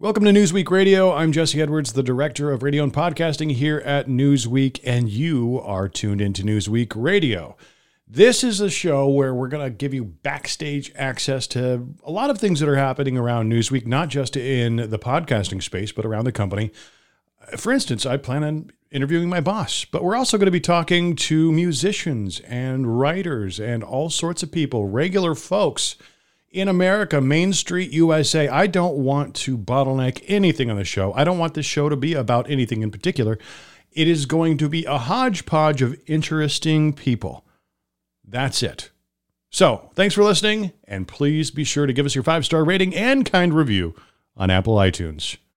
Welcome to Newsweek Radio. I'm Jesse Edwards, the director of radio and podcasting here at Newsweek, and you are tuned into Newsweek Radio. This is a show where we're going to give you backstage access to a lot of things that are happening around Newsweek, not just in the podcasting space, but around the company. For instance, I plan on interviewing my boss, but we're also going to be talking to musicians and writers and all sorts of people, regular folks in America, Main Street, USA. I don't want to bottleneck anything on the show. I don't want this show to be about anything in particular. It is going to be a hodgepodge of interesting people. That's it. So, thanks for listening, and please be sure to give us your five star rating and kind review on Apple iTunes.